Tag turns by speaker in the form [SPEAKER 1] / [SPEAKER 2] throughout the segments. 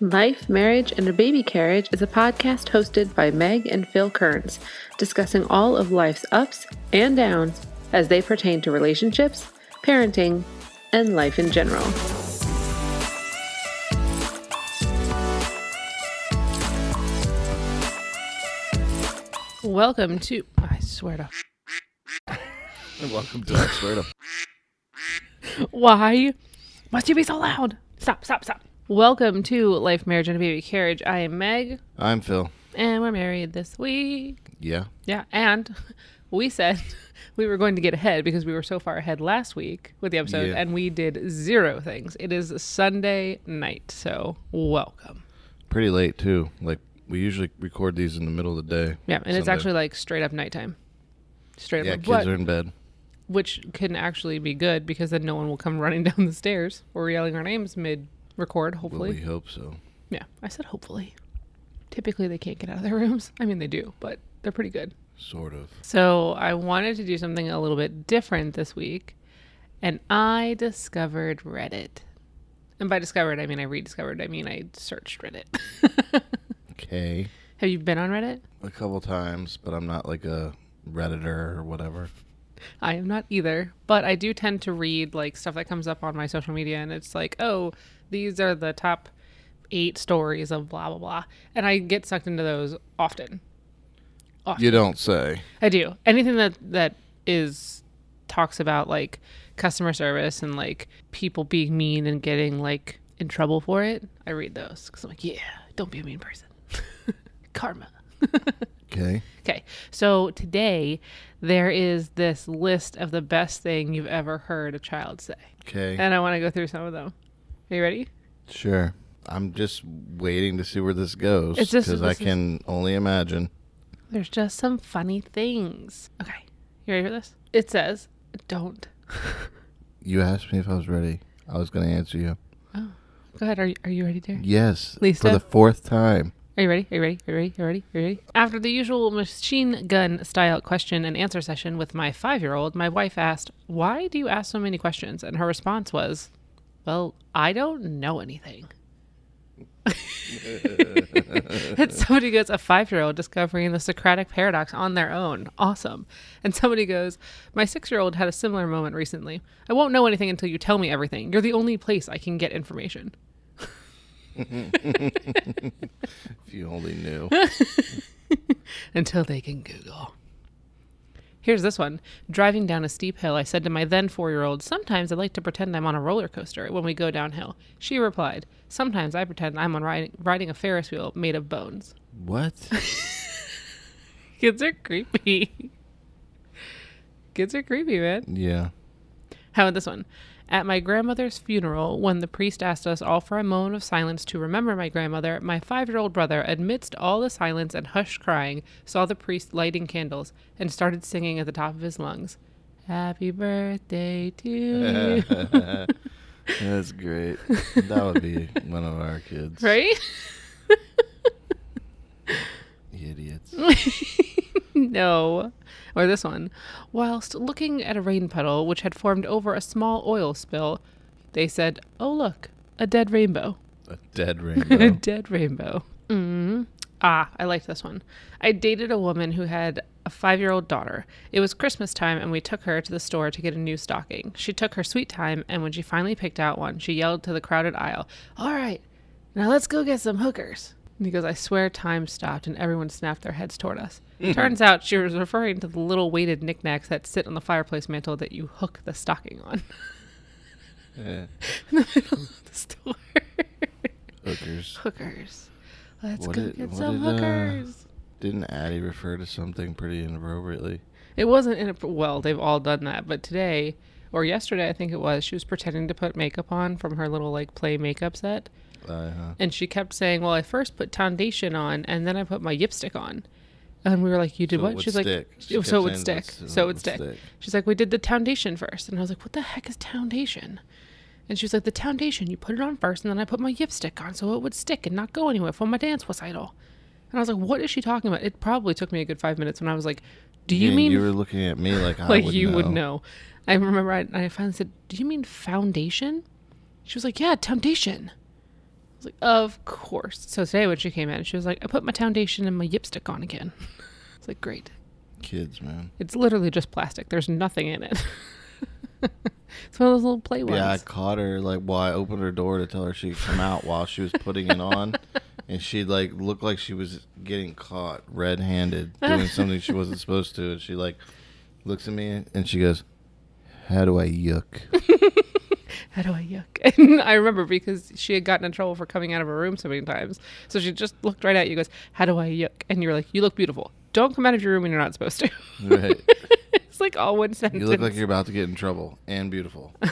[SPEAKER 1] Life, Marriage, and a Baby Carriage is a podcast hosted by Meg and Phil Kearns, discussing all of life's ups and downs as they pertain to relationships, parenting, and life in general. Welcome to. I swear to.
[SPEAKER 2] Welcome to I swear to.
[SPEAKER 1] Why must you be so loud? Stop, stop, stop. Welcome to Life, Marriage, and a Baby Carriage. I am Meg,
[SPEAKER 2] I'm Phil.
[SPEAKER 1] and we're married this week.
[SPEAKER 2] Yeah.
[SPEAKER 1] Yeah, and we said we were going to get ahead because we were so far ahead last week with the episode,
[SPEAKER 2] Yeah.
[SPEAKER 1] and we did zero things. It is Sunday night, so welcome.
[SPEAKER 2] Pretty late too. Like we usually record these in the middle of the day.
[SPEAKER 1] Yeah, and it's
[SPEAKER 2] Sunday.
[SPEAKER 1] actually like straight up nighttime. Straight
[SPEAKER 2] Yeah,
[SPEAKER 1] up,
[SPEAKER 2] kids
[SPEAKER 1] but,
[SPEAKER 2] are in bed.
[SPEAKER 1] which can actually be good because then no one will come running down the stairs or yelling our names mid record,
[SPEAKER 2] Well,
[SPEAKER 1] hopefully.
[SPEAKER 2] we hope so.
[SPEAKER 1] Yeah, I said hopefully. Typically, they can't get out of their rooms. I mean, they do, but they're pretty good.
[SPEAKER 2] Sort of.
[SPEAKER 1] So, I wanted to do something a little bit different this week, and I discovered Reddit. And by discovered, I mean I rediscovered. I mean I searched Reddit.
[SPEAKER 2] Okay.
[SPEAKER 1] Have you been on Reddit?
[SPEAKER 2] A couple times, but I'm not like a redditor or whatever.
[SPEAKER 1] I am not either, but I do tend to read like stuff that comes up on my social media, and it's like, oh, these are the top eight stories of blah blah blah, and I get sucked into those often.
[SPEAKER 2] You don't say.
[SPEAKER 1] I do. Anything that that is talks about like customer service and like people being mean and getting like in trouble for it, I read those because I'm like, yeah, don't be a mean person. Karma.
[SPEAKER 2] Okay.
[SPEAKER 1] Okay, so today there is this list of the best thing you've ever heard a child say,
[SPEAKER 2] Okay.
[SPEAKER 1] and I want to go through some of them. Are you ready?
[SPEAKER 2] Sure. I'm just waiting to see where this goes
[SPEAKER 1] It's just-
[SPEAKER 2] because I
[SPEAKER 1] this is-
[SPEAKER 2] can only imagine.
[SPEAKER 1] There's just some funny things. Okay, you ready for this? It says, "Don't."
[SPEAKER 2] You asked me if I was ready. I was going to answer you. Oh.
[SPEAKER 1] Go ahead. Are you, are you ready, dear?
[SPEAKER 2] Yes.
[SPEAKER 1] Lisa?
[SPEAKER 2] For the fourth time.
[SPEAKER 1] Are you ready? Are you ready? Are you ready? Are you ready? Are you ready? After the usual machine gun style question and answer session with my five year old, my wife asked, Why do you ask so many questions? And her response was, Well, I don't know anything. and somebody goes, A five year old discovering the Socratic paradox on their own. Awesome. And somebody goes, My six year old had a similar moment recently. I won't know anything until you tell me everything. You're the only place I can get information.
[SPEAKER 2] If you only knew.
[SPEAKER 1] until they can Google. Here's this one. Driving down a steep hill, I said to my then four year old, Sometimes I like to pretend I'm on a roller coaster when we go downhill. She replied, Sometimes I pretend I'm on riding, riding a Ferris wheel made of bones.
[SPEAKER 2] what?
[SPEAKER 1] Kids are creepy. Kids are creepy, man.
[SPEAKER 2] Yeah.
[SPEAKER 1] How about this one? At my grandmother's funeral, when the priest asked us all for a moment of silence to remember my grandmother, my five year old brother, amidst all the silence and hushed crying, saw the priest lighting candles and started singing at the top of his lungs. Happy birthday to you.
[SPEAKER 2] That's great. That would be one of our kids.
[SPEAKER 1] right?
[SPEAKER 2] Idiots.
[SPEAKER 1] no. Or this one. Whilst looking at a rain puddle which had formed over a small oil spill, they said, Oh, look, a dead rainbow.
[SPEAKER 2] A dead rainbow.
[SPEAKER 1] a dead rainbow. Mm. Ah, I like this one. I dated a woman who had a five year old daughter. It was Christmas time, and we took her to the store to get a new stocking. She took her sweet time, and when she finally picked out one, she yelled to the crowded aisle, All right, now let's go get some hookers. And he goes, I swear time stopped, and everyone snapped their heads toward us. Turns out she was referring to the little weighted knickknacks that sit on the fireplace mantle that you hook the stocking on
[SPEAKER 2] Yeah.
[SPEAKER 1] in the middle of the store.
[SPEAKER 2] Hookers.
[SPEAKER 1] hookers. Let's
[SPEAKER 2] What
[SPEAKER 1] go
[SPEAKER 2] did-
[SPEAKER 1] get some
[SPEAKER 2] did, uh,
[SPEAKER 1] hookers.
[SPEAKER 2] Didn't Addie refer to something pretty inappropriately?
[SPEAKER 1] It wasn't in well, they've all done that, but today or yesterday, I think it was, she was pretending to put makeup on from her little like play makeup set,
[SPEAKER 2] Uh-huh.
[SPEAKER 1] and she kept saying, "Well, I first put foundation on, and then I put my lipstick on." And we were like, "You did
[SPEAKER 2] So
[SPEAKER 1] what?" She's
[SPEAKER 2] stick.
[SPEAKER 1] like,
[SPEAKER 2] She
[SPEAKER 1] oh,
[SPEAKER 2] "So
[SPEAKER 1] it would stick. So it would stick." She's like, "We did the foundation first. and I was like, "What the heck is foundation?" And she was like, "The foundation. You put it on first, and then I put my yip stick on, so it would stick and not go anywhere for my dance recital." And I was like, "What is she talking about?" It probably took me a good five minutes when I was like, "Do you
[SPEAKER 2] Yeah,
[SPEAKER 1] mean
[SPEAKER 2] you were looking at me like I
[SPEAKER 1] like
[SPEAKER 2] would
[SPEAKER 1] you
[SPEAKER 2] know.
[SPEAKER 1] would know. I remember I, I finally said, "Do you mean foundation?" She was like, "Yeah, foundation." Like, Of course. So today when she came in, she was like, I put my foundation and my yipstick on again. It's like, Great.
[SPEAKER 2] Kids, man.
[SPEAKER 1] It's literally just plastic. There's nothing in it. it's one of those little play ones.
[SPEAKER 2] Yeah, I caught her like while I opened her door to tell her she could come out while she was putting it on, and she like looked like she was getting caught red-handed doing something she wasn't supposed to, and she like looks at me and she goes, "How do I yuck?"
[SPEAKER 1] How do I yuck? And I remember because she had gotten in trouble for coming out of her room so many times. So she just looked right at you, goes, How do I yuck? And you're like, You look beautiful. Don't come out of your room when you're not supposed to.
[SPEAKER 2] Right.
[SPEAKER 1] it's like all one sentence.
[SPEAKER 2] You look like you're about to get in trouble and beautiful.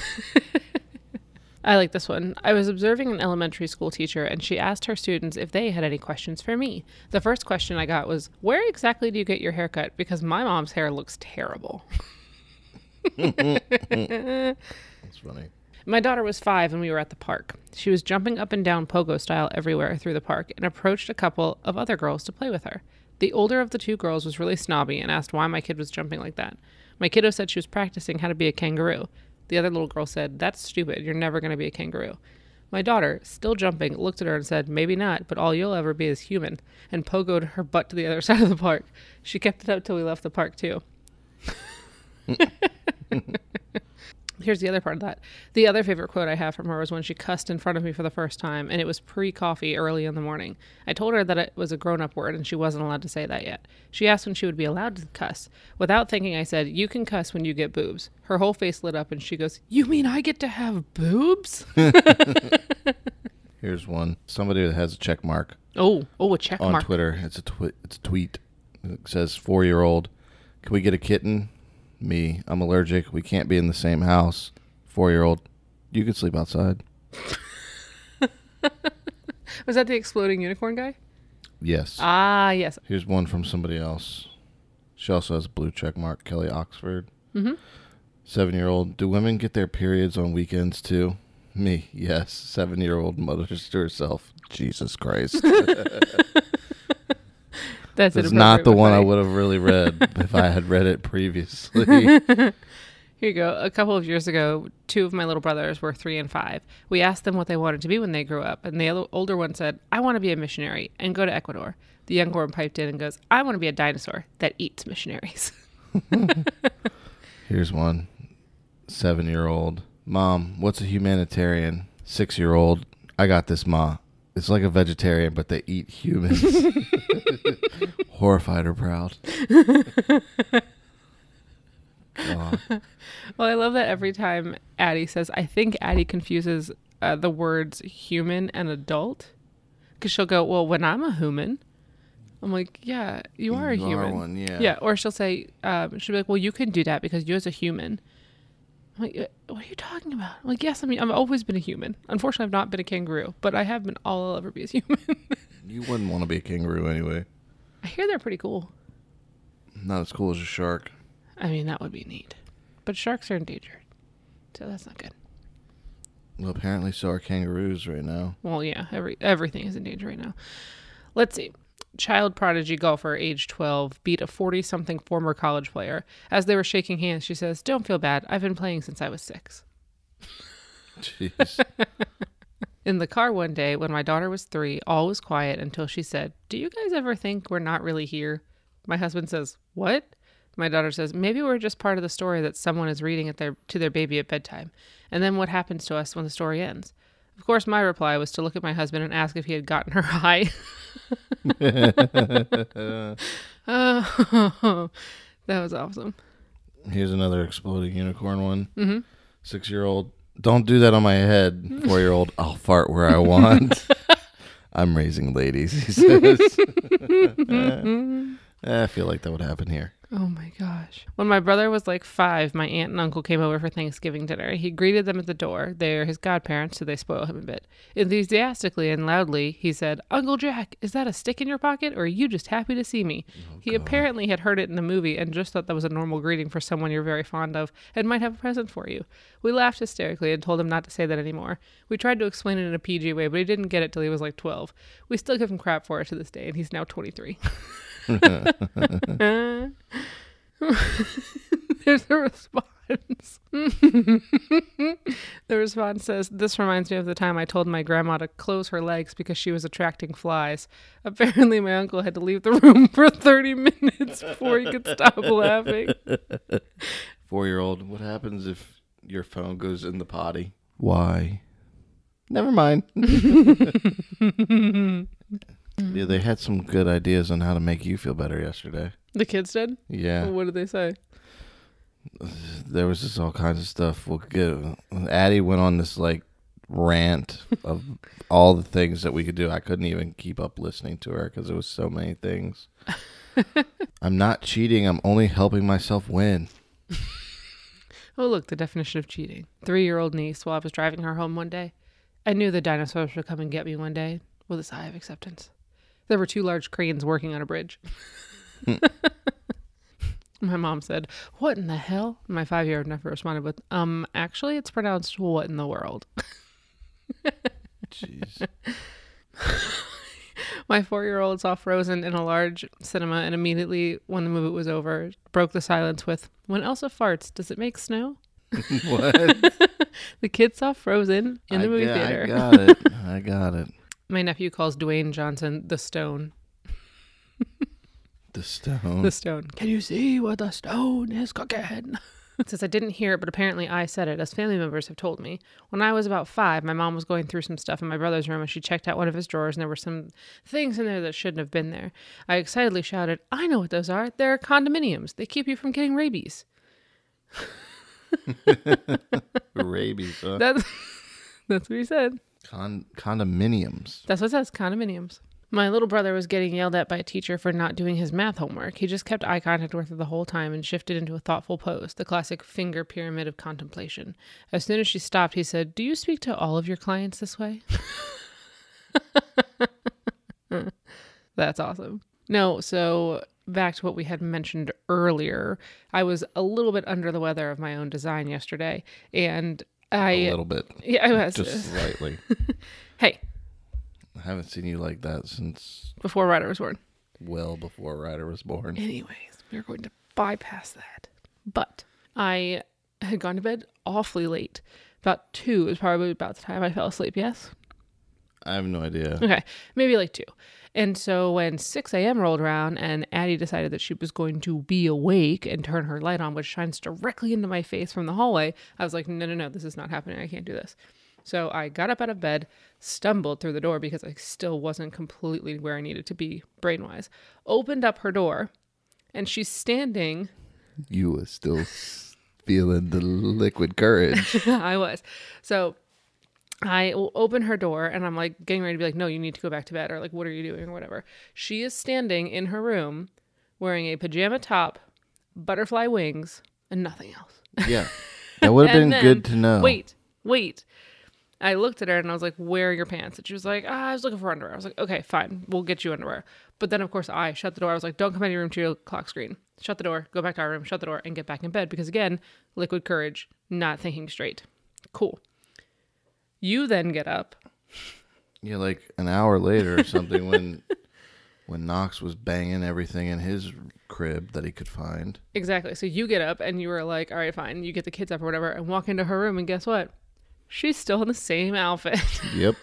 [SPEAKER 1] I like this one. I was observing an elementary school teacher, and she asked her students if they had any questions for me. The first question I got was, Where exactly do you get your hair cut? Because my mom's hair looks terrible.
[SPEAKER 2] That's funny.
[SPEAKER 1] My daughter was five and we were at the park. She was jumping up and down pogo style everywhere through the park and approached a couple of other girls to play with her. The older of the two girls was really snobby and asked why my kid was jumping like that. My kiddo said she was practicing how to be a kangaroo. The other little girl said, That's stupid. You're never going to be a kangaroo. My daughter, still jumping, looked at her and said, Maybe not, but all you'll ever be is human, and pogoed her butt to the other side of the park. She kept it up till we left the park, too. Here's the other part of that. The other favorite quote I have from her was when she cussed in front of me for the first time, and it was pre coffee early in the morning. I told her that it was a grown up word and she wasn't allowed to say that yet. She asked when she would be allowed to cuss. Without thinking, I said, You can cuss when you get boobs. Her whole face lit up and she goes, You mean I get to have boobs?
[SPEAKER 2] Here's one. Somebody that has a check mark
[SPEAKER 1] oh, oh, a check
[SPEAKER 2] on
[SPEAKER 1] mark.
[SPEAKER 2] On Twitter. It's a twi- it's a tweet. It says four year old. Can we get a kitten? Me. I'm allergic. We can't be in the same house. Four year old. You can sleep outside.
[SPEAKER 1] Was that the exploding unicorn guy?
[SPEAKER 2] Yes.
[SPEAKER 1] Ah, yes.
[SPEAKER 2] Here's one from somebody else. She also has a blue check mark. Kelly Oxford.
[SPEAKER 1] Mhm.
[SPEAKER 2] Seven year old. Do women get their periods on weekends too? Me. Yes. Seven year old mutters to herself. Jesus Christ.
[SPEAKER 1] That's, inappropriate
[SPEAKER 2] not the one I would have really read if I had read it previously.
[SPEAKER 1] Here you go. A couple of years ago, two of my little brothers were three and five. We asked them what they wanted to be when they grew up, and the older one said, I want to be a missionary and go to Ecuador. The younger one piped in and goes, I want to be a dinosaur that eats missionaries.
[SPEAKER 2] Here's one. Seven year old. Mom, what's a humanitarian? Six year old. I got this, Ma. It's like a vegetarian, but they eat humans. Horrified or proud.
[SPEAKER 1] Well, I love that every time Addie says, I think Addie confuses uh, the words human and adult. Because she'll go, Well, when I'm a human, I'm like, Yeah, you are a
[SPEAKER 2] You are
[SPEAKER 1] human.
[SPEAKER 2] one, yeah.
[SPEAKER 1] Yeah. Or she'll say, um, She'll be like, Well, you can do that because you're a human. I'm like, "Uh, What are you talking about? I'm like, Yes, I mean, I've always been a human. Unfortunately, I've not been a kangaroo, but I have been all I'll ever be as human.
[SPEAKER 2] You wouldn't want to be a kangaroo anyway.
[SPEAKER 1] I hear they're pretty cool.
[SPEAKER 2] Not as cool as a shark.
[SPEAKER 1] I mean, that would be neat. But sharks are endangered. So that's not good.
[SPEAKER 2] Well, apparently so are kangaroos right now.
[SPEAKER 1] Well, yeah, every everything is in danger right now. Let's see. Child prodigy golfer, age 12, beat a 40 something former college player. As they were shaking hands, she says, Don't feel bad. I've been playing since I was six.
[SPEAKER 2] Jeez.
[SPEAKER 1] In the car one day, when my daughter was three, all was quiet until she said, Do you guys ever think we're not really here? My husband says, What? My daughter says, Maybe we're just part of the story that someone is reading at their, to their baby at bedtime. And then what happens to us when the story ends? Of course, my reply was to look at my husband and ask if he had gotten her high. Oh, that was awesome.
[SPEAKER 2] Here's another exploding unicorn one.
[SPEAKER 1] hmm
[SPEAKER 2] Six year old. Don't do that on my head. Four year old. I'll fart where I want. I'm raising ladies, he says. I feel like that would happen here.
[SPEAKER 1] Oh my gosh. When my brother was like five, my aunt and uncle came over for Thanksgiving dinner. He greeted them at the door. They're his godparents, so they spoil him a bit. Enthusiastically and loudly, he said, Uncle Jack, is that a stick in your pocket, or are you just happy to see me? Oh, he apparently had heard it in the movie and just thought that was a normal greeting for someone you're very fond of and might have a present for you. We laughed hysterically and told him not to say that anymore. We tried to explain it in a PG way, but he didn't get it till he was like 12. We still give him crap for it to this day, and he's now 23. There's a response. the response says, This reminds me of the time I told my grandma to close her legs because she was attracting flies. Apparently, my uncle had to leave the room for 30 minutes before he could stop laughing.
[SPEAKER 2] Four year old, what happens if your phone goes in the potty? Why? Never mind. Mm. yeah, they had some good ideas on how to make you feel better yesterday.
[SPEAKER 1] The kids did?
[SPEAKER 2] Yeah.
[SPEAKER 1] What did they say?
[SPEAKER 2] there was just all kinds of stuff. We'll get Addie went on this like rant of all the things that we could do. I couldn't even keep up listening to her because there was so many things. I'm not cheating. I'm only helping myself win.
[SPEAKER 1] Oh, look, the definition of cheating. Three year old niece, while I was driving her home one day, I knew the dinosaurs would come and get me one day with a sigh of acceptance. There were two large cranes working on a bridge. My mom said, What in the hell? My five year old never responded with, Um, actually, it's pronounced what in the world.
[SPEAKER 2] Jeez.
[SPEAKER 1] My four year old saw Frozen in a large cinema and immediately, when the movie was over, broke the silence with, When Elsa farts, does it make snow?
[SPEAKER 2] what?
[SPEAKER 1] The kid saw Frozen in the
[SPEAKER 2] I
[SPEAKER 1] movie
[SPEAKER 2] got-
[SPEAKER 1] theater.
[SPEAKER 2] I got it. I got it.
[SPEAKER 1] My nephew calls Dwayne Johnson the stone.
[SPEAKER 2] The stone.
[SPEAKER 1] The stone. Can you see what the stone is cooking? It says I didn't hear it, but apparently I said it, as family members have told me. When I was about five, my mom was going through some stuff in my brother's room and she checked out one of his drawers and there were some things in there that shouldn't have been there. I excitedly shouted, I know what those are. They're condominiums. They keep you from getting rabies.
[SPEAKER 2] Rabies. Huh?
[SPEAKER 1] That's that's what he said.
[SPEAKER 2] Con- condominiums.
[SPEAKER 1] That's what it says, condominiums. My little brother was getting yelled at by a teacher for not doing his math homework. He just kept eye contact with her the whole time and shifted into a thoughtful pose, the classic finger pyramid of contemplation. As soon as she stopped, he said, Do you speak to all of your clients this way? That's awesome. No, so back to what we had mentioned earlier. I was a little bit under the weather of my own design yesterday, and I
[SPEAKER 2] A little bit.
[SPEAKER 1] yeah, I was
[SPEAKER 2] Just slightly.
[SPEAKER 1] hey
[SPEAKER 2] I haven't seen you like that since
[SPEAKER 1] before Ryder was born.
[SPEAKER 2] well before Ryder was born.
[SPEAKER 1] Anyways, we're going to bypass that. But I had gone to bed awfully late. About two is probably about the time I fell asleep, yes?
[SPEAKER 2] I have no idea.
[SPEAKER 1] Okay, maybe like two. And so when 6 a.m. rolled around and Addie decided that she was going to be awake and turn her light on, which shines directly into my face from the hallway, I was like, no, no, no, this is not happening. I can't do this. So I got up out of bed, stumbled through the door because I still wasn't completely where I needed to be brain wise, opened up her door, and she's standing
[SPEAKER 2] You were still feeling the liquid courage.
[SPEAKER 1] I was. So I will open her door and I'm like getting ready to be like, no, you need to go back to bed or like, what are you doing or whatever. She is standing in her room wearing a pajama top, butterfly wings, and nothing else.
[SPEAKER 2] yeah. That would have been good to know.
[SPEAKER 1] Wait, wait. I looked at her and I was like, where are your pants? And she was like, ah, I was looking for underwear. I was like, okay, fine. We'll get you underwear. But then, of course, I shut the door. I was like, don't come out of your room to your clock screen. Shut the door, go back to our room, shut the door, and get back in bed. Because again, liquid courage, not thinking straight. Cool. You then get up.
[SPEAKER 2] Yeah, like an hour later or something when when Knox was banging everything in his crib that he could find.
[SPEAKER 1] Exactly. So you get up and you were like, all right, fine. You get the kids up or whatever and walk into her room. And guess what? She's still in the same outfit.
[SPEAKER 2] Yep.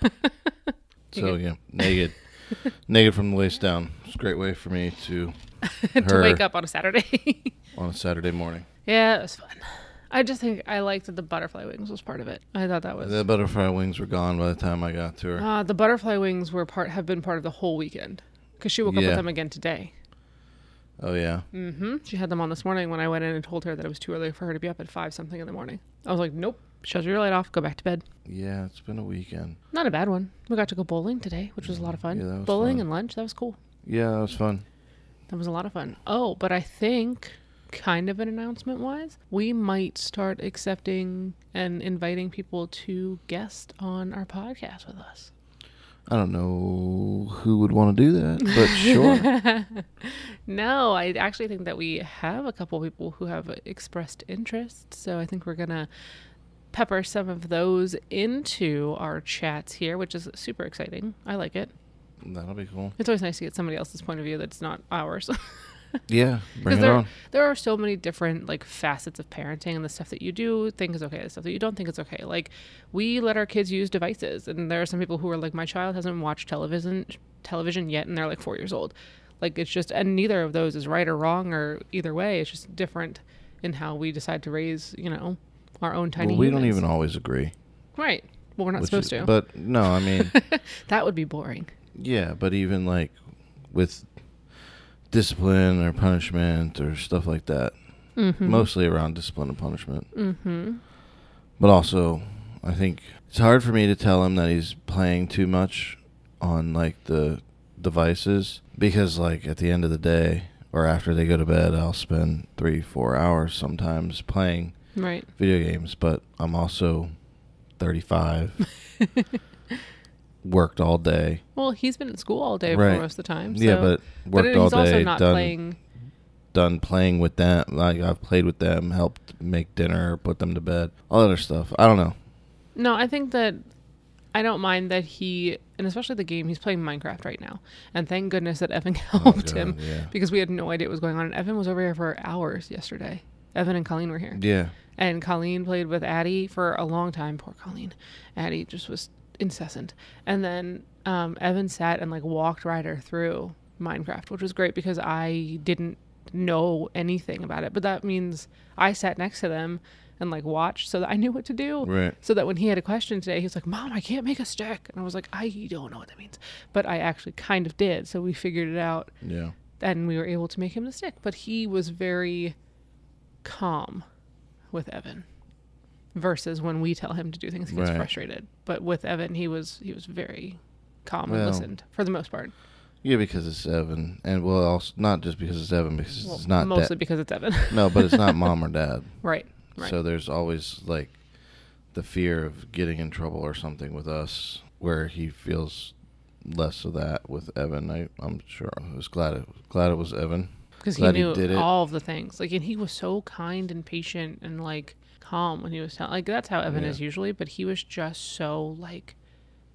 [SPEAKER 2] so yeah, naked, naked from the waist down. It's a great way for me to
[SPEAKER 1] to wake up on a Saturday.
[SPEAKER 2] on a Saturday morning.
[SPEAKER 1] yeah, it was fun. I just think I liked that the butterfly wings was part of it. I thought that was.
[SPEAKER 2] The butterfly wings were gone by the time I got to her.
[SPEAKER 1] Uh, the butterfly wings were part have been part of the whole weekend because she woke up
[SPEAKER 2] Yeah.
[SPEAKER 1] with them again today.
[SPEAKER 2] Oh yeah,
[SPEAKER 1] hmm She had them on this morning when I went in and told her that it was too early for her to be up at five something in the morning. I was like, nope, shut your light off, go back to bed.
[SPEAKER 2] yeah. It's been a weekend.
[SPEAKER 1] Not a bad one. We got to go bowling today, which was a lot of fun.
[SPEAKER 2] Yeah, that was
[SPEAKER 1] bowling
[SPEAKER 2] fun.
[SPEAKER 1] and lunch, that was cool.
[SPEAKER 2] Yeah, that was fun.
[SPEAKER 1] That was a lot of fun. Oh, but I think, kind of an announcement wise, we might start accepting and inviting people to guest on our podcast with us.
[SPEAKER 2] I don't know who would want to do that, but sure.
[SPEAKER 1] No, I actually think that we have a couple people who have expressed interest. So I think we're going to pepper some of those into our chats here, which is super exciting. I like it.
[SPEAKER 2] That'll be cool.
[SPEAKER 1] It's always nice to get somebody else's point of view that's not ours.
[SPEAKER 2] Yeah, bring it
[SPEAKER 1] there,
[SPEAKER 2] on.
[SPEAKER 1] there are so many different like facets of parenting and the stuff that you do think is okay, the stuff that you don't think is okay. Like we let our kids use devices, and there are some people who are like, my child hasn't watched television television yet, and they're like four years old. Like it's just, and neither of those is right or wrong or either way. It's just different in how we decide to raise, you know, our own tiny.
[SPEAKER 2] Well, we don't even always agree.
[SPEAKER 1] Right. Well, we're not
[SPEAKER 2] which
[SPEAKER 1] supposed
[SPEAKER 2] is-
[SPEAKER 1] to.
[SPEAKER 2] But no, I mean,
[SPEAKER 1] that would be boring.
[SPEAKER 2] yeah, but even like with discipline or punishment or stuff like that,
[SPEAKER 1] Mm-hmm.
[SPEAKER 2] mostly around discipline and punishment.
[SPEAKER 1] Mm-hmm.
[SPEAKER 2] But also, I think it's hard for me to tell him that he's playing too much on like the devices because like at the end of the day or after they go to bed, I'll spend three, four hours sometimes playing
[SPEAKER 1] Right.
[SPEAKER 2] video games. But I'm also 35, worked all day.
[SPEAKER 1] Well, he's been at school all day
[SPEAKER 2] Right.
[SPEAKER 1] for most of the time.
[SPEAKER 2] yeah, but worked
[SPEAKER 1] he's
[SPEAKER 2] all day, done
[SPEAKER 1] playing.
[SPEAKER 2] done playing with them. Like I've played with them, helped make dinner, put them to bed, all other stuff. I don't know.
[SPEAKER 1] No, I think that I don't mind that he, and especially the game, he's playing Minecraft right now. And thank goodness that Evan oh, helped
[SPEAKER 2] God,
[SPEAKER 1] him
[SPEAKER 2] yeah.
[SPEAKER 1] because we had no idea what was going on. And Evan was over here for hours yesterday. Evan and Colleen were here.
[SPEAKER 2] Yeah,
[SPEAKER 1] And Colleen played with Addie for a long time. Poor Colleen. Addie just was incessant. And then um, Evan sat and like walked Ryder through Minecraft, which was great because I didn't know anything about it. But that means I sat next to them and like watched so that I knew what to do.
[SPEAKER 2] right.
[SPEAKER 1] So that when he had a question today, he was like, Mom, I can't make a stick. And I was like, I don't know what that means. But I actually kind of did. So we figured it out
[SPEAKER 2] Yeah.
[SPEAKER 1] and we were able to make him the stick. But he was very calm with Evan versus when we tell him to do things, he gets
[SPEAKER 2] Right.
[SPEAKER 1] frustrated. But with Evan, he was he was very calm
[SPEAKER 2] Well-
[SPEAKER 1] and listened for the most part.
[SPEAKER 2] Yeah, because it's Evan, and well, also not just because it's Evan, because
[SPEAKER 1] Well,
[SPEAKER 2] it's not
[SPEAKER 1] mostly
[SPEAKER 2] dad.
[SPEAKER 1] because it's Evan.
[SPEAKER 2] No, but it's not mom or dad.
[SPEAKER 1] right. Right.
[SPEAKER 2] So there's always like the fear of getting in trouble or something with us, where he feels less of that with Evan. I, I'm sure. I was glad it glad it was Evan.
[SPEAKER 1] because he
[SPEAKER 2] he
[SPEAKER 1] knew
[SPEAKER 2] did it.
[SPEAKER 1] all of the things. Like, and he was so kind and patient and like calm when he was telling. Like that's how Evan
[SPEAKER 2] Yeah.
[SPEAKER 1] is usually, but he was just so like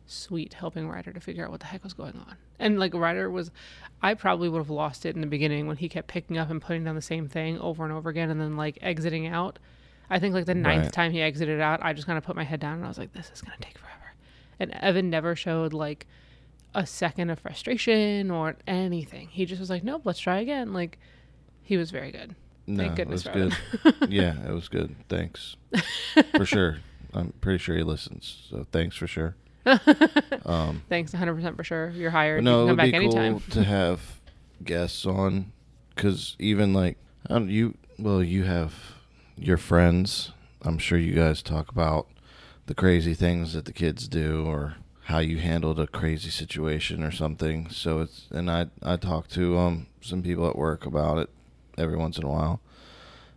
[SPEAKER 1] sweet, helping Ryder to figure out what the heck was going on. And like Ryder was, I probably would have lost it in the beginning when he kept picking up and putting down the same thing over and over again, and then like exiting out. I think like the ninth
[SPEAKER 2] Right.
[SPEAKER 1] time he exited out, I just kind of put my head down and I was like, this is gonna take forever. And Evan never showed like a second of frustration or anything. He just was like, nope, let's try again. Like, he was very good.
[SPEAKER 2] No,
[SPEAKER 1] Thank
[SPEAKER 2] it was
[SPEAKER 1] goodness
[SPEAKER 2] good. yeah, it was good. Thanks for sure. I'm pretty sure he listens. So thanks for sure. Um,
[SPEAKER 1] Thanks 100% for sure. You're hired.
[SPEAKER 2] No,
[SPEAKER 1] you
[SPEAKER 2] it would
[SPEAKER 1] back
[SPEAKER 2] be
[SPEAKER 1] anytime.
[SPEAKER 2] cool to have guests on, because even like I don't, you, well, you have your friends. I'm sure you guys talk about the crazy things that the kids do, or how you handled a crazy situation or something. So it's and I I talk to um some people at work about it every once in a while.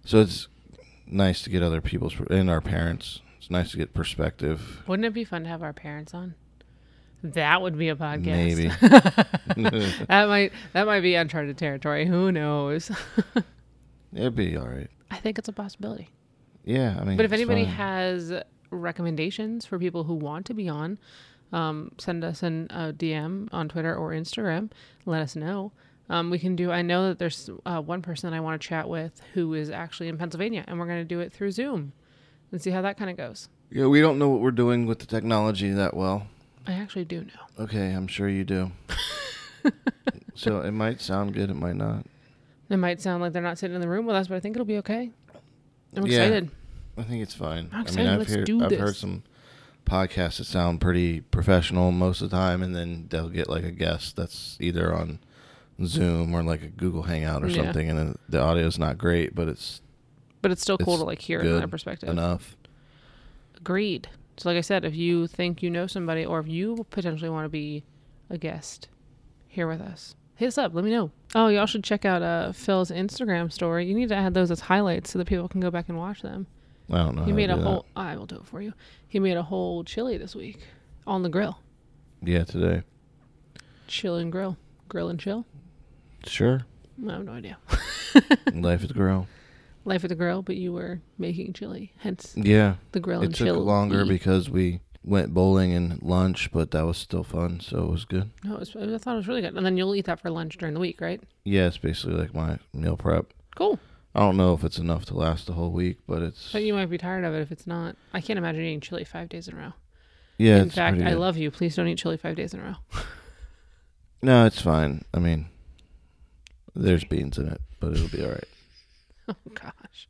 [SPEAKER 2] So it's nice to get other people's and our parents. It's nice to get perspective.
[SPEAKER 1] Wouldn't it be fun to have our parents on? That would be a podcast.
[SPEAKER 2] Maybe.
[SPEAKER 1] that might that might be uncharted territory. Who knows?
[SPEAKER 2] It'd be all right.
[SPEAKER 1] I think it's a possibility.
[SPEAKER 2] Yeah, I mean.
[SPEAKER 1] But if anybody
[SPEAKER 2] fine.
[SPEAKER 1] has recommendations for people who want to be on, um, send us an a DM on Twitter or Instagram. Let us know. Um, we can do. I know that there's uh, one person I want to chat with who is actually in Pennsylvania, and we're going to do it through Zoom and see how that kind of goes.
[SPEAKER 2] Yeah, we don't know what we're doing with the technology that well.
[SPEAKER 1] I actually do know.
[SPEAKER 2] Okay, I'm sure you do. so it might sound good, it might not.
[SPEAKER 1] It might sound like they're not sitting in the room with us, but I think it'll be okay. I'm
[SPEAKER 2] Yeah.
[SPEAKER 1] excited.
[SPEAKER 2] I think it's fine.
[SPEAKER 1] I'm
[SPEAKER 2] I
[SPEAKER 1] excited.
[SPEAKER 2] mean, I've
[SPEAKER 1] Let's
[SPEAKER 2] heard I've heard some podcasts that sound pretty professional most of the time, and then they'll get like a guest that's either on Zoom or like a Google Hangout or
[SPEAKER 1] Yeah.
[SPEAKER 2] something, and the is not great, but it's
[SPEAKER 1] But it's still cool
[SPEAKER 2] It's
[SPEAKER 1] to like hear
[SPEAKER 2] good
[SPEAKER 1] their perspective.
[SPEAKER 2] enough.
[SPEAKER 1] Agreed. So, like I said, if you think you know somebody or if you potentially want to be a guest here with us, hit us up. Let me know. Oh, y'all should check out uh, Phil's Instagram story. You need to add those as highlights so that people can go back and watch them.
[SPEAKER 2] I don't know.
[SPEAKER 1] he made a
[SPEAKER 2] do that.
[SPEAKER 1] whole. I will do it for you. He made a whole chili this week on the grill.
[SPEAKER 2] Yeah, today.
[SPEAKER 1] Chill and grill. Grill and chill.
[SPEAKER 2] Sure.
[SPEAKER 1] I have no idea.
[SPEAKER 2] Life at the grill.
[SPEAKER 1] Life at the grill, but you were making chili. Hence
[SPEAKER 2] Yeah.
[SPEAKER 1] the grill
[SPEAKER 2] It
[SPEAKER 1] and
[SPEAKER 2] took
[SPEAKER 1] chill.
[SPEAKER 2] longer because we went bowling and lunch, but that was still fun, so it was good.
[SPEAKER 1] No, it was, I thought it was really good. And then you'll eat that for lunch during the week, right?
[SPEAKER 2] Yeah, it's basically like my meal prep.
[SPEAKER 1] Cool.
[SPEAKER 2] I don't know if it's enough to last the whole week, but it's
[SPEAKER 1] But you might be tired of it if it's not. I can't imagine eating chili five days in a row.
[SPEAKER 2] yeah.
[SPEAKER 1] in
[SPEAKER 2] it's
[SPEAKER 1] fact,
[SPEAKER 2] pretty
[SPEAKER 1] I
[SPEAKER 2] good.
[SPEAKER 1] love you. Please don't eat chili five days in a row.
[SPEAKER 2] No, it's fine. I mean, there's beans in it, but it'll be all right.
[SPEAKER 1] Oh gosh.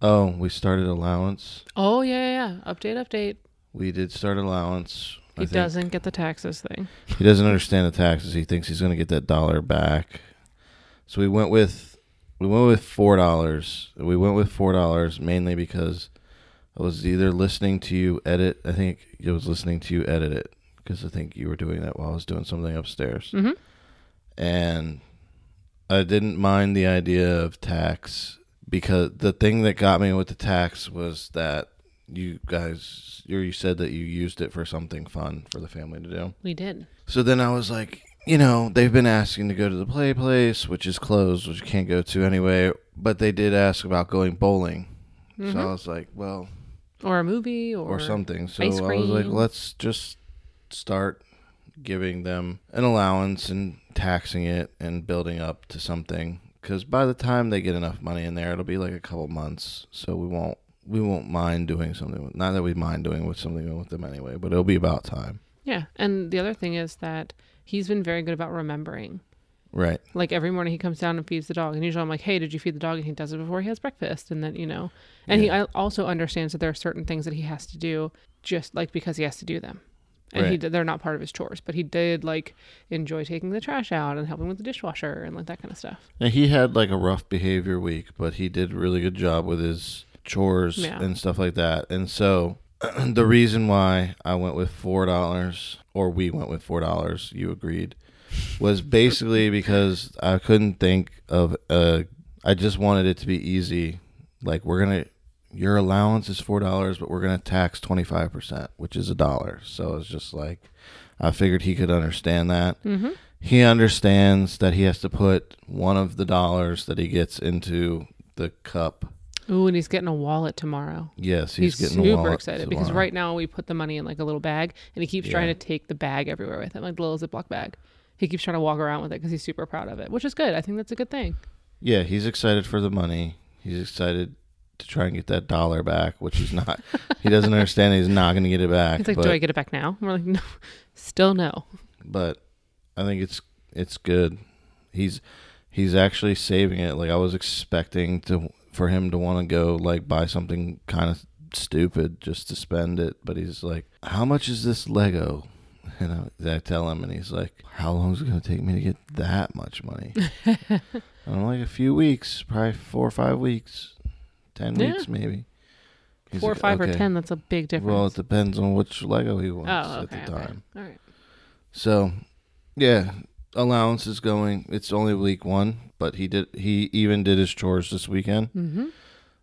[SPEAKER 2] Oh, we started allowance.
[SPEAKER 1] Oh yeah, yeah. yeah. Update, update.
[SPEAKER 2] We did start allowance. I
[SPEAKER 1] He
[SPEAKER 2] think
[SPEAKER 1] doesn't get the taxes thing.
[SPEAKER 2] He doesn't understand the taxes. He thinks he's going to get that dollar back. So we went with we went with four dollars. We went with four dollars mainly because I was either listening to you edit. I think I was listening to you edit it because I think you were doing that while I was doing something upstairs.
[SPEAKER 1] Mm-hmm.
[SPEAKER 2] and I didn't mind the idea of tax because the thing that got me with the tax was that you guys you you said that you used it for something fun for the family to do.
[SPEAKER 1] We did.
[SPEAKER 2] So then I was like, you know, they've been asking to go to the play place, which is closed, which you can't go to anyway, but they did ask about going bowling. So mm-hmm.
[SPEAKER 1] I
[SPEAKER 2] was like, well,
[SPEAKER 1] Or a movie or,
[SPEAKER 2] or something. So I was like, let's just start giving them an allowance and taxing it and building up to something. Because by the time they get enough money in there, it'll be like a couple months. So we won't we won't mind doing something. With, not that we mind doing with something with them anyway, but it'll be about time.
[SPEAKER 1] Yeah. And the other thing is that he's been very good about remembering.
[SPEAKER 2] Right.
[SPEAKER 1] Like every morning he comes down and feeds the dog, and usually I'm like, "Hey, did you feed the dog?" And he does it before he has breakfast, and then you know, and he
[SPEAKER 2] Yeah.
[SPEAKER 1] I also understands that there are certain things that he has to do just like because he has to do them, and he did, they're not part of his chores, but he did like enjoy taking the trash out and helping with the dishwasher and like that kind of stuff.
[SPEAKER 2] And he had like a rough behavior week, but he did a really good job with his chores
[SPEAKER 1] Yeah.
[SPEAKER 2] and stuff like that. And so the reason why I went with four dollars, or we went with four dollars, you agreed, was basically because I couldn't think of a. I just wanted it to be easy. Like we're gonna, your allowance is four dollars, but we're gonna tax twenty five percent, which is a dollar. So it's just like, I figured he could understand that
[SPEAKER 1] Mm-hmm.
[SPEAKER 2] he understands that he has to put one of the dollars that he gets into the cup.
[SPEAKER 1] Ooh, and he's getting a wallet tomorrow.
[SPEAKER 2] Yes, he's,
[SPEAKER 1] He's,
[SPEAKER 2] getting a
[SPEAKER 1] super
[SPEAKER 2] wallet
[SPEAKER 1] excited because right now we put the money in like a little bag, and he keeps trying to take the bag everywhere with him, like the little Ziploc bag. He keeps trying to walk around with it because he's super proud of it, which is good. I think that's a good thing.
[SPEAKER 2] Yeah, he's excited for the money. He's excited to try and get that dollar back, which is not. he doesn't understand he's not going to get it back.
[SPEAKER 1] He's like,
[SPEAKER 2] but,
[SPEAKER 1] "Do I get it back now?" We're like, "No, still no."
[SPEAKER 2] but I think it's it's good. He's he's actually saving it. Like I was expecting to for him to want to go like buy something kind of stupid just to spend it, but he's like, "How much is this Lego?" And I, I tell him, and he's like, "How long is it going to take me to get that much money?" and I'm like, "A few weeks, probably four or five weeks, ten
[SPEAKER 1] Yeah.
[SPEAKER 2] weeks maybe." He's
[SPEAKER 1] Four,
[SPEAKER 2] like,
[SPEAKER 1] five, or
[SPEAKER 2] "Okay."
[SPEAKER 1] ten. That's a big difference.
[SPEAKER 2] Well, it depends on which Lego he wants
[SPEAKER 1] oh,
[SPEAKER 2] at
[SPEAKER 1] okay,
[SPEAKER 2] the
[SPEAKER 1] okay.
[SPEAKER 2] time.
[SPEAKER 1] All right.
[SPEAKER 2] So, yeah, allowance is going. It's only week one, but he did. He even did his chores this weekend,
[SPEAKER 1] Mm-hmm.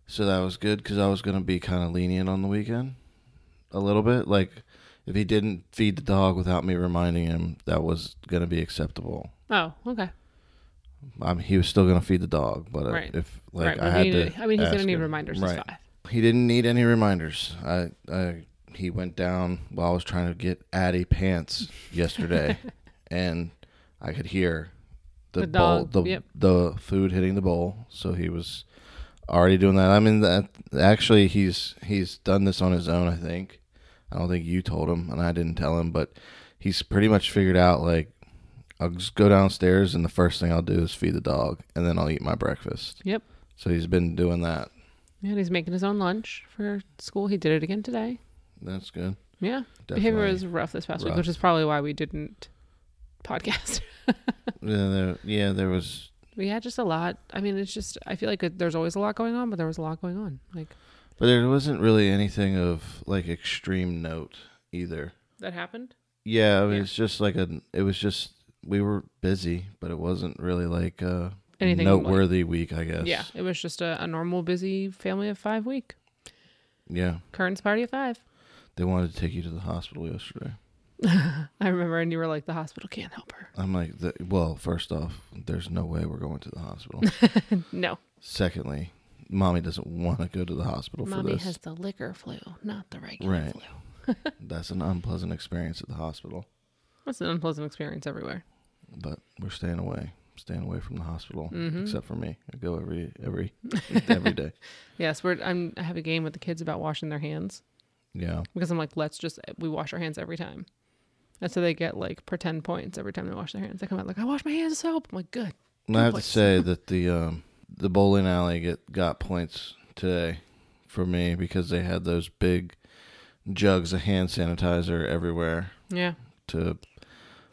[SPEAKER 2] so that was good because I was gonna be kind of lenient on the weekend, a little bit. Like if he didn't feed the dog without me reminding him, that was gonna be acceptable.
[SPEAKER 1] Oh, okay.
[SPEAKER 2] I mean, he was still gonna feed the dog, but uh,
[SPEAKER 1] Right.
[SPEAKER 2] if like
[SPEAKER 1] right.
[SPEAKER 2] I had
[SPEAKER 1] he
[SPEAKER 2] to,
[SPEAKER 1] I mean, he's gonna need
[SPEAKER 2] him.
[SPEAKER 1] reminders.
[SPEAKER 2] Right. He didn't need any reminders. I, I he went down while I was trying to get Addie pants yesterday, and I could hear the,
[SPEAKER 1] The
[SPEAKER 2] bowl,
[SPEAKER 1] dog,
[SPEAKER 2] the
[SPEAKER 1] yep.
[SPEAKER 2] the food hitting the bowl. So he was already doing that. I mean, that actually he's he's done this on his own. I think. I don't think you told him, and I didn't tell him, but he's pretty much figured out like. I'll just go downstairs, and the first thing I'll do is feed the dog, and then I'll eat my breakfast.
[SPEAKER 1] Yep.
[SPEAKER 2] So he's been doing that.
[SPEAKER 1] Yeah, he's making his own lunch for school. He did it again today.
[SPEAKER 2] That's good.
[SPEAKER 1] Yeah. Behavior
[SPEAKER 2] Definitely.
[SPEAKER 1] was rough this past week,
[SPEAKER 2] rough.
[SPEAKER 1] which is probably why we didn't podcast.
[SPEAKER 2] Yeah, there, yeah, there was.
[SPEAKER 1] We had just a lot. I mean, it's just I feel like it, there's always a lot going on, but there was a lot going on. Like
[SPEAKER 2] But there wasn't really anything of like extreme note either.
[SPEAKER 1] that happened.
[SPEAKER 2] Yeah, I mean,
[SPEAKER 1] Yeah.
[SPEAKER 2] it's just like a. It was just we were busy, but it wasn't really like a
[SPEAKER 1] Anything
[SPEAKER 2] noteworthy week, I guess.
[SPEAKER 1] Yeah, it was just a, a normal busy family of five week.
[SPEAKER 2] Yeah,
[SPEAKER 1] Kearns' party of five.
[SPEAKER 2] they wanted to take you to the hospital yesterday.
[SPEAKER 1] I remember, and you were like, the hospital can't help her.
[SPEAKER 2] I'm like, the, well, first off, there's no way we're going to the hospital.
[SPEAKER 1] No,
[SPEAKER 2] Secondly, mommy doesn't want to go to the hospital for
[SPEAKER 1] mommy
[SPEAKER 2] this.
[SPEAKER 1] has the liquor flu, not the regular
[SPEAKER 2] Right.
[SPEAKER 1] flu.
[SPEAKER 2] That's an unpleasant experience at the hospital.
[SPEAKER 1] That's an unpleasant experience everywhere.
[SPEAKER 2] But we're staying away, staying away from the hospital,
[SPEAKER 1] Mhm.
[SPEAKER 2] except for me. I go every every every day.
[SPEAKER 1] Yes, we're. I'm. I have a game with the kids about washing their hands
[SPEAKER 2] Yeah,
[SPEAKER 1] because I'm like, let's just we wash our hands every time, and so they get like pretend points every time they wash their hands. They come out like, I wash my hands with soap. I'm like, good.
[SPEAKER 2] and I have to say that the um, the bowling alley get got points today for me because they had those big jugs of hand sanitizer everywhere
[SPEAKER 1] Yeah.
[SPEAKER 2] to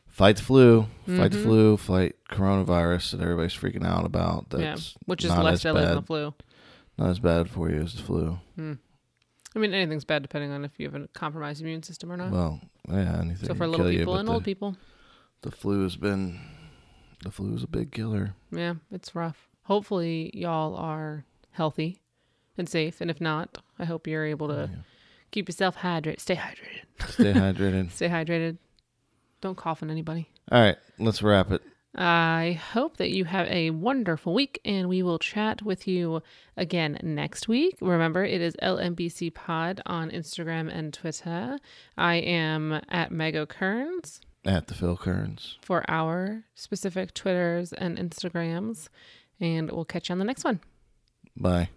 [SPEAKER 2] fight the flu, fight the
[SPEAKER 1] Mhm.
[SPEAKER 2] flu, fight coronavirus that everybody's freaking out about. That's
[SPEAKER 1] yeah. Which is
[SPEAKER 2] not
[SPEAKER 1] less
[SPEAKER 2] as
[SPEAKER 1] deadly than
[SPEAKER 2] bad.
[SPEAKER 1] the flu.
[SPEAKER 2] not as bad for you as the flu.
[SPEAKER 1] Hmm. I mean, anything's bad depending on if you have a compromised immune system or not.
[SPEAKER 2] Well, yeah, anything.
[SPEAKER 1] so for
[SPEAKER 2] can
[SPEAKER 1] little
[SPEAKER 2] kill you,
[SPEAKER 1] people
[SPEAKER 2] but
[SPEAKER 1] and
[SPEAKER 2] the,
[SPEAKER 1] old people,
[SPEAKER 2] the flu has been the flu is a big killer.
[SPEAKER 1] yeah, it's rough. Hopefully, y'all are healthy and safe, and if not, I hope you're able to keep yourself hydrated. Stay hydrated.
[SPEAKER 2] Stay hydrated.
[SPEAKER 1] Stay hydrated. Don't cough on anybody.
[SPEAKER 2] All right, let's wrap it.
[SPEAKER 1] I hope that you have a wonderful week and we will chat with you again next week. Remember, it is LMBC Pod on Instagram and Twitter. I am at Mego Kearns
[SPEAKER 2] At the Phil Kearns.
[SPEAKER 1] for our specific Twitters and Instagrams. And we'll catch you on the next one.
[SPEAKER 2] Bye.